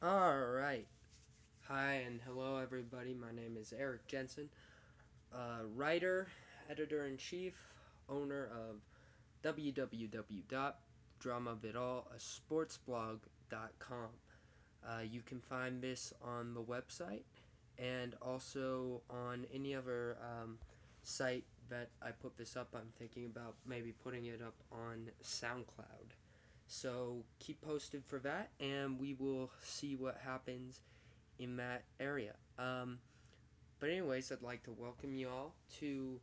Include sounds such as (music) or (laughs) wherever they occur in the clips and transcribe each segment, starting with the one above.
All right. Hi and hello, everybody. My name is Eric Jensen, uh, writer, editor in chief, owner of www.dramavidal, Uh, you can find this on the website and also on any other um, site that I put this up. I'm thinking about maybe putting it up on SoundCloud. So keep posted for that, and we will see what happens in that area. Um, but anyways, I'd like to welcome you all to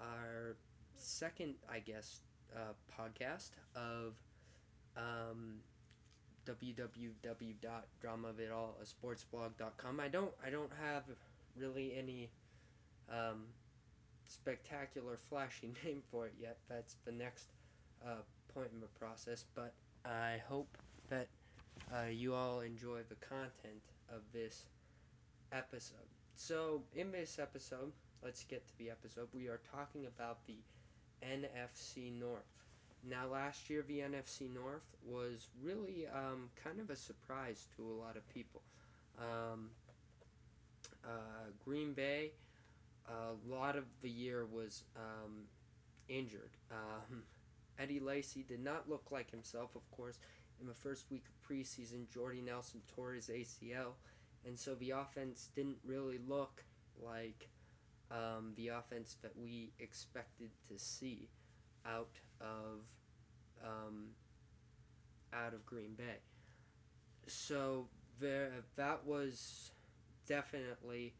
our second, I guess, uh, podcast of um, www.dramavidal.sportsblog.com. I don't, I don't have really any um, spectacular, flashy (laughs) name for it yet. That's the next uh, point in the process. But I hope that uh, you all enjoy the content of this episode. So, in this episode, let's get to the episode. We are talking about the NFC North. Now, last year, the NFC North was really um, kind of a surprise to a lot of people. Um, uh, Green Bay, a lot of the year was um, injured. Um, Eddie Lacy did not look like himself, of course. In the first week of preseason, Jordy Nelson tore his ACL, and so the offense didn't really look like um, the offense that we expected to see out of um, out of Green Bay. So there, that was definitely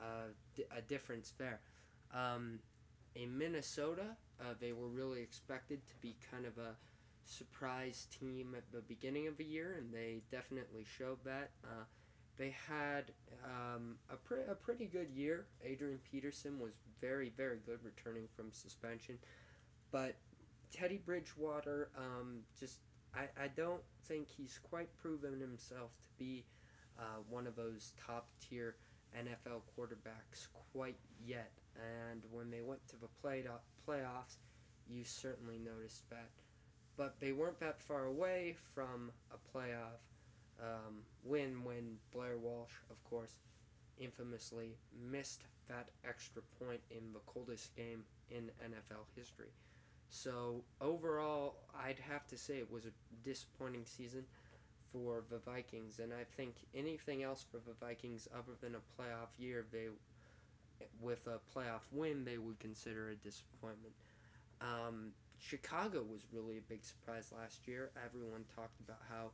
uh, a difference there. Um, in Minnesota, uh, they were really expected to be kind of a surprise team at the beginning of the year, and they definitely showed that. Uh, they had um, a, pre- a pretty good year. Adrian Peterson was very, very good returning from suspension. But Teddy Bridgewater, um, just, I, I don't think he's quite proven himself to be uh, one of those top tier NFL quarterbacks quite yet. And when they went to the play playoffs, you certainly noticed that. But they weren't that far away from a playoff um, win when Blair Walsh, of course, infamously missed that extra point in the coldest game in NFL history. So overall, I'd have to say it was a disappointing season for the Vikings, and I think anything else for the Vikings other than a playoff year, they with a playoff win, they would consider a disappointment. Um, Chicago was really a big surprise last year. Everyone talked about how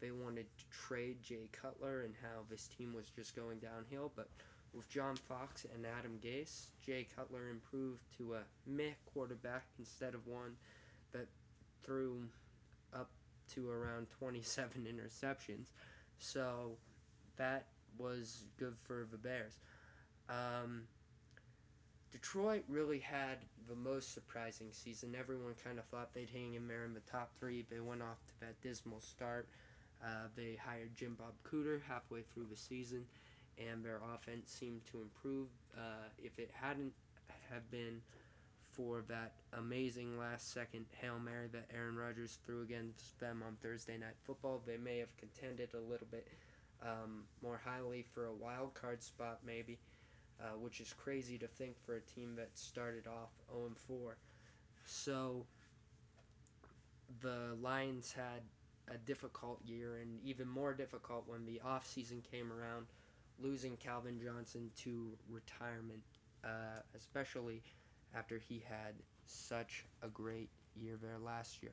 they wanted to trade Jay Cutler and how this team was just going downhill, but with John Fox and Adam Gase, Jay Cutler improved to a meh quarterback instead of one that threw up to around 27 (laughs) interceptions. So that was good for the Bears. Um, Detroit really had the most surprising season. Everyone kind of thought they'd hang in there in the top three. They went off to that dismal start. Uh, they hired Jim Bob Cooter halfway through the season, and their offense seemed to improve. Uh, if it hadn't have been for that amazing last second Hail Mary that Aaron Rodgers threw against them on Thursday Night Football, they may have contended a little bit um, more highly for a wild card spot, maybe uh, which is crazy to think for a team that started off 0 4. So the Lions had a difficult year, and even more difficult when the offseason came around, losing Calvin Johnson to retirement, uh, especially after he had such a great year there last year.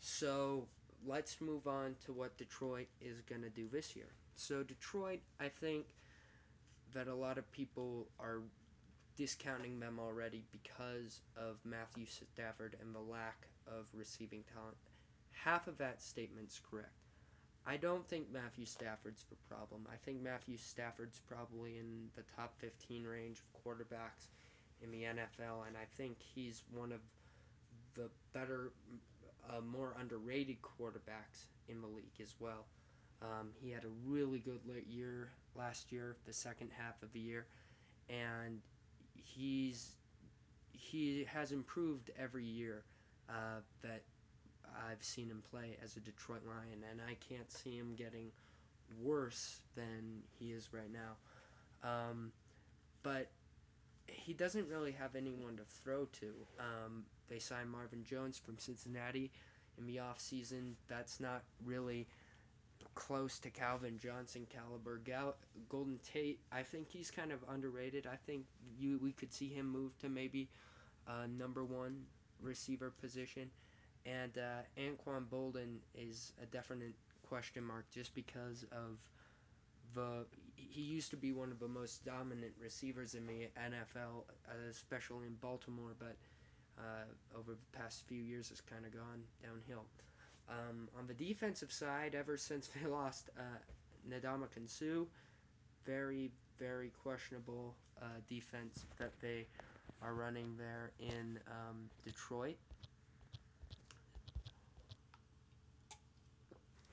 So let's move on to what Detroit is going to do this year. So, Detroit, I think that a lot of people are discounting them already because of Matthew Stafford and the lack of receiving talent. Half of that statement's correct. I don't think Matthew Stafford's the problem. I think Matthew Stafford's probably in the top 15 range of quarterbacks in the NFL, and I think he's one of the better, uh, more underrated quarterbacks in the league as well. Um, he had a really good year last year, the second half of the year, and he's he has improved every year uh, that I've seen him play as a Detroit Lion, and I can't see him getting worse than he is right now. Um, but he doesn't really have anyone to throw to. Um, they signed Marvin Jones from Cincinnati in the offseason. That's not really close to Calvin Johnson caliber. Gal- Golden Tate, I think he's kind of underrated. I think you we could see him move to maybe uh, number one receiver position. And uh, Anquan Boldin is a definite question mark just because of the he used to be one of the most dominant receivers in the NFL, especially in Baltimore, but uh, over the past few years has kind of gone downhill. Um, on the defensive side, ever since (laughs) they lost uh, Ndamukong Suh, very, very questionable uh, defense that they are running there in um, Detroit.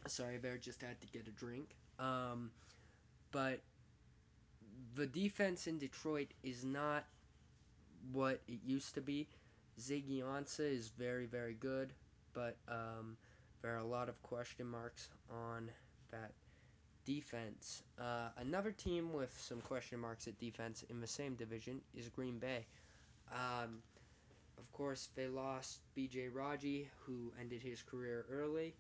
Sorry, Bear just had to get a drink. Um, but the defense in Detroit is not what it used to be. Ziggy is very, very good, but um, there are a lot of question marks on that defense. Uh, another team with some question marks at defense in the same division is Green Bay. Um, of course, they lost B.J. Raji, who ended his career early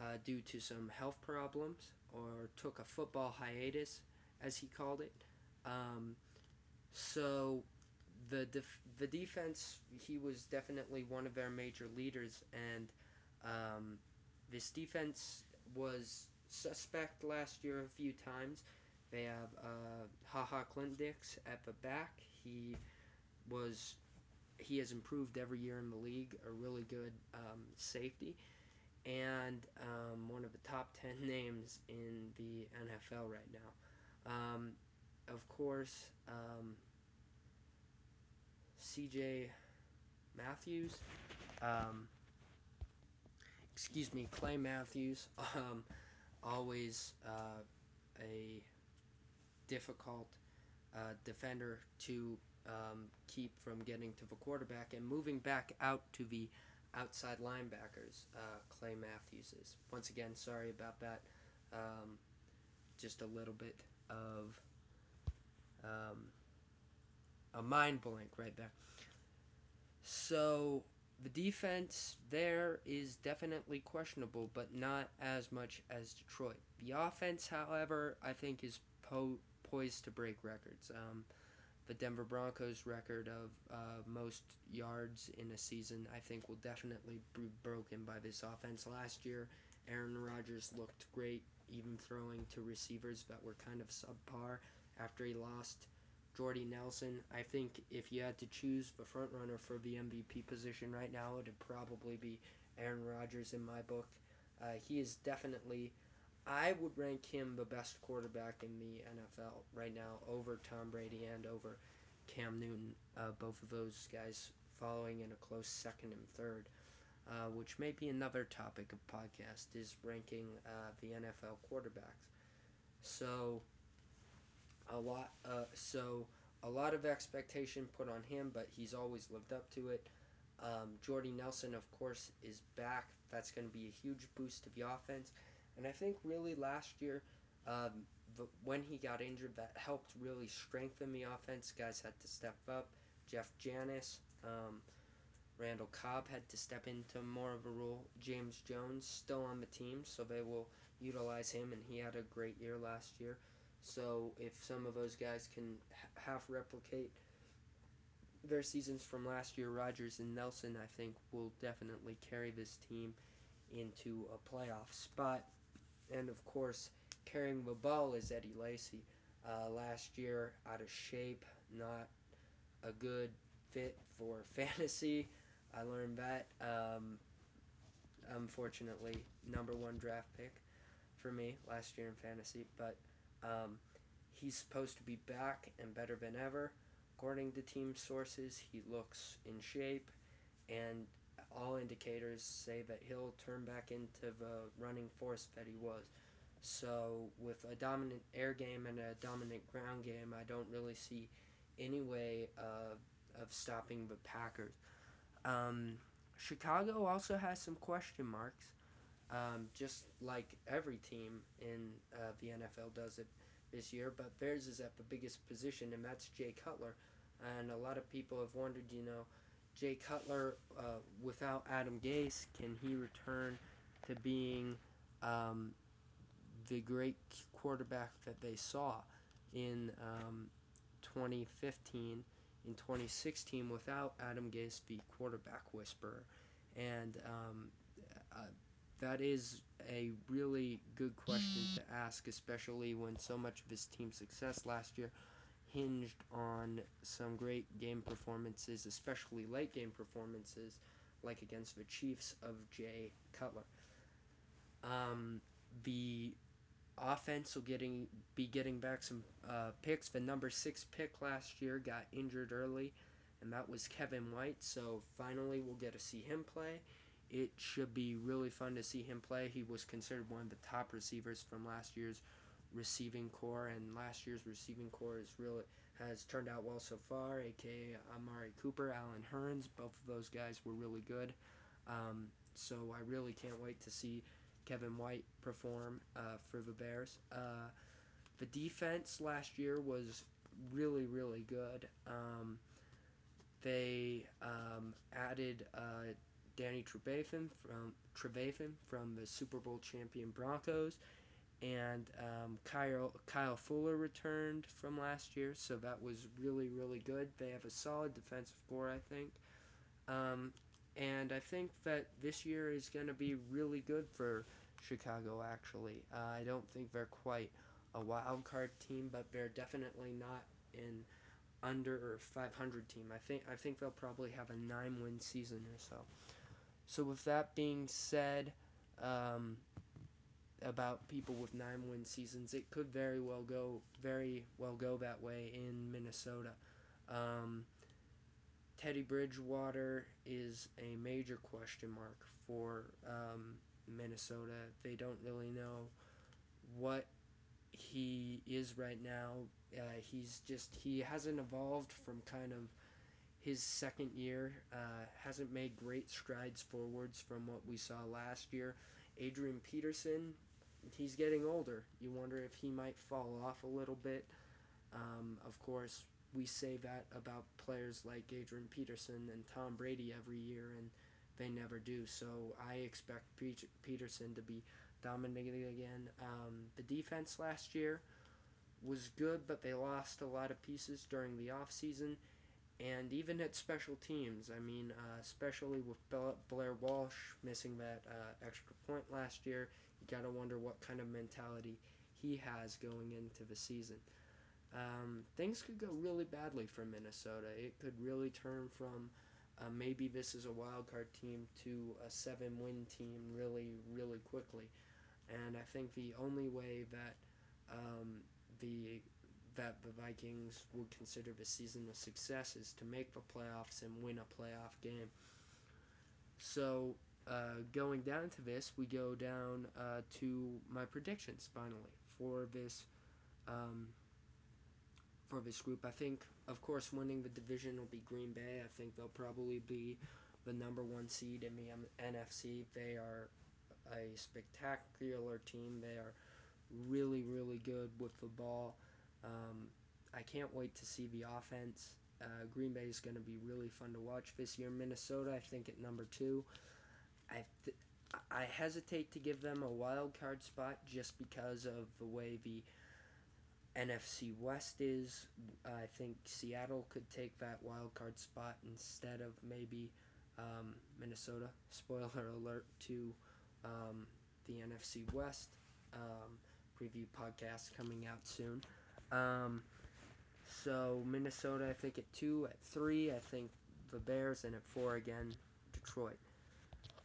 uh, due to some health problems, or took a football hiatus, as he called it. Um, so the def- the defense, he was definitely one of their major leaders, and um, this defense was suspect last year a few times. They have uh, Ha Ha Clinton-Dix at the back. He was he has improved every year in the league. A really good um, safety, and um, one of the top (laughs) ten names in the NFL right now. Um, of course, um, C.J. Matthews. Um, excuse me, Clay Matthews. (laughs) Um, always uh, a difficult uh, defender to um, keep from getting to the quarterback and moving back out to the outside linebackers. Uh, Clay Matthews is once again sorry about that. Um, just a little bit of um, a mind blank right there. So the defense there is definitely questionable, but not as much as Detroit. The offense, however, I think is po- poised to break records. Um, the Denver Broncos record of uh, most yards in a season, I think, will definitely be broken by this offense. Last year, Aaron Rodgers looked great, even throwing to receivers that were kind of subpar after he lost Jordy Nelson. I think if you had to choose the front runner for the MVP position right now, it'd probably be Aaron Rodgers in my book. Uh, he is definitely, I would rank him the best quarterback in the NFL right now over Tom Brady and over Cam Newton. Uh, both of those guys following in a close second and third. Uh, which may be another topic of podcast is ranking uh, the NFL quarterbacks. So a lot uh, so a lot of expectation put on him but he's always lived up to it. Um, jordy nelson of course is back. That's going to be a huge boost to the offense. And i think really last year um, the, when he got injured that helped really strengthen the offense. Guys had to step up. Jeff janis um, randall cobb had to step into more of a role. James jones still on the team so they will utilize him and he had a great year last year so if some of those guys can half replicate their seasons from last year, Rodgers and Nelson, I think, will definitely carry this team into a playoff spot. And of course, carrying the ball is Eddie Lacy. Uh, last year, out of shape, not a good fit for (laughs) fantasy. I learned that. Um, unfortunately, number one draft pick for me last year in fantasy, but um, he's supposed to be back and better than ever. According to team sources, he looks in shape, and all indicators say that he'll turn back into the running force that he was. So, with a dominant air game and a dominant ground game, I don't really see any way uh, of stopping the Packers. Um, Chicago also has some question marks um, just like every team in uh, the NFL does it this year, but theirs is at the biggest position, and that's Jay Cutler. And a lot of people have wondered, you know, Jay Cutler uh, without Adam Gase, can he return to being um, the great quarterback that they saw in um, 2015, in 2016 without Adam Gase, the quarterback whisperer? And um, uh, that is a really good question to ask, especially when so much of his team's success last year hinged on some great game performances, especially late game performances, like against the Chiefs of Jay Cutler. Um, the offense will getting be getting back some uh, picks. The number six pick last year got injured early, and that was Kevin White. So finally, we'll get to see him play. It should be really fun to see him play. He was considered one of the top receivers from last year's receiving corps, and last year's receiving corps is really has turned out well so far. AKA Amari Cooper, Allen Hurns, both of those guys were really good. Um, so I really can't wait to see Kevin White perform uh, for the Bears. Uh, the defense last year was really, really good. Um, they um, added uh, Danny Trevathan from Trevathan from the Super Bowl champion Broncos, and um, Kyle Kyle Fuller returned from last year, so that was really, really good. They have a solid defensive core, I think. Um, and I think that this year is going to be really good for Chicago, actually. Uh, I don't think they're quite a wild card team, but they're definitely not an under 500 team. I think I think they'll probably have a nine win season or so. So with that being said, um, about people with nine win seasons, it could very well go very well go that way in Minnesota. Um, Teddy Bridgewater is a major question mark for um, Minnesota. They don't really know what he is right now. Uh, he's just he hasn't evolved from kind of his second year. Uh, hasn't made great strides forwards from what we saw last year. Adrian Peterson, he's getting older. You wonder if he might fall off a little bit. Um, of course, we say that about players like Adrian Peterson and Tom Brady every year, and they never do. So I expect Peterson to be dominating again. Um, the defense last year was good, but they lost a lot of pieces during the offseason. And even at special teams, I mean, uh, especially with Blair Walsh missing that uh, extra point last year, you got to wonder what kind of mentality he has going into the season um, things could go really badly for Minnesota. It could really turn from uh, maybe this is a wild card team to a seven win team really, really quickly. And I think the only way that um, the that the Vikings would consider the season a success is to make the playoffs and win a playoff game. So uh, going down to this, we go down uh, to my predictions finally for this um, for this group. I think, of course, winning the division will be Green Bay. I think they'll probably be the number one seed in the NFC. They are a spectacular team. They are really, really good with the ball. Um, I can't wait to see the offense. Uh, Green Bay is going to be really fun to watch this year. Minnesota, I think, at number two. I th- I hesitate to give them a wild card spot just because of the way the NFC West is. I think Seattle could take that wild card spot instead of maybe um, Minnesota. Spoiler alert to um, the NFC West um, preview podcast coming out soon. Um, so Minnesota, I think at two, at three, I think the Bears, and at four again, Detroit.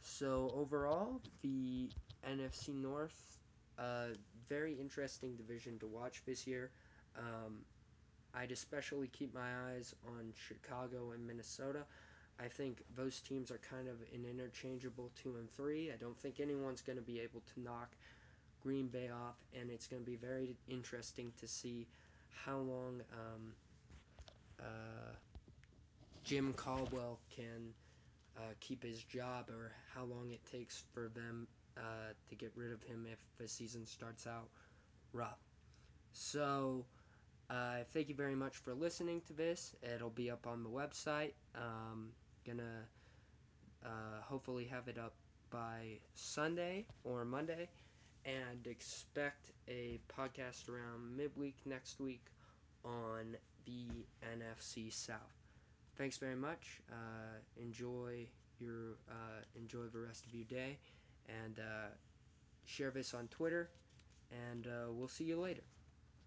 So overall, the NFC North uh, very interesting division to watch this year. Um, I'd especially keep my eyes on Chicago and Minnesota. I think those teams are kind of an interchangeable two and three. I don't think anyone's going to be able to knock Green Bay off, and it's going to be very interesting to see how long um, uh, Jim Caldwell can uh, keep his job or how long it takes for them uh, to get rid of him if the season starts out rough. So, uh, thank you very much for listening to this. It'll be up on the website. Um, gonna uh, hopefully have it up by Sunday or Monday, and expect a podcast around midweek next week on the NFC South. Thanks very much. Uh, enjoy your uh, enjoy the rest of your day, and uh, share this on Twitter. And uh, we'll see you later.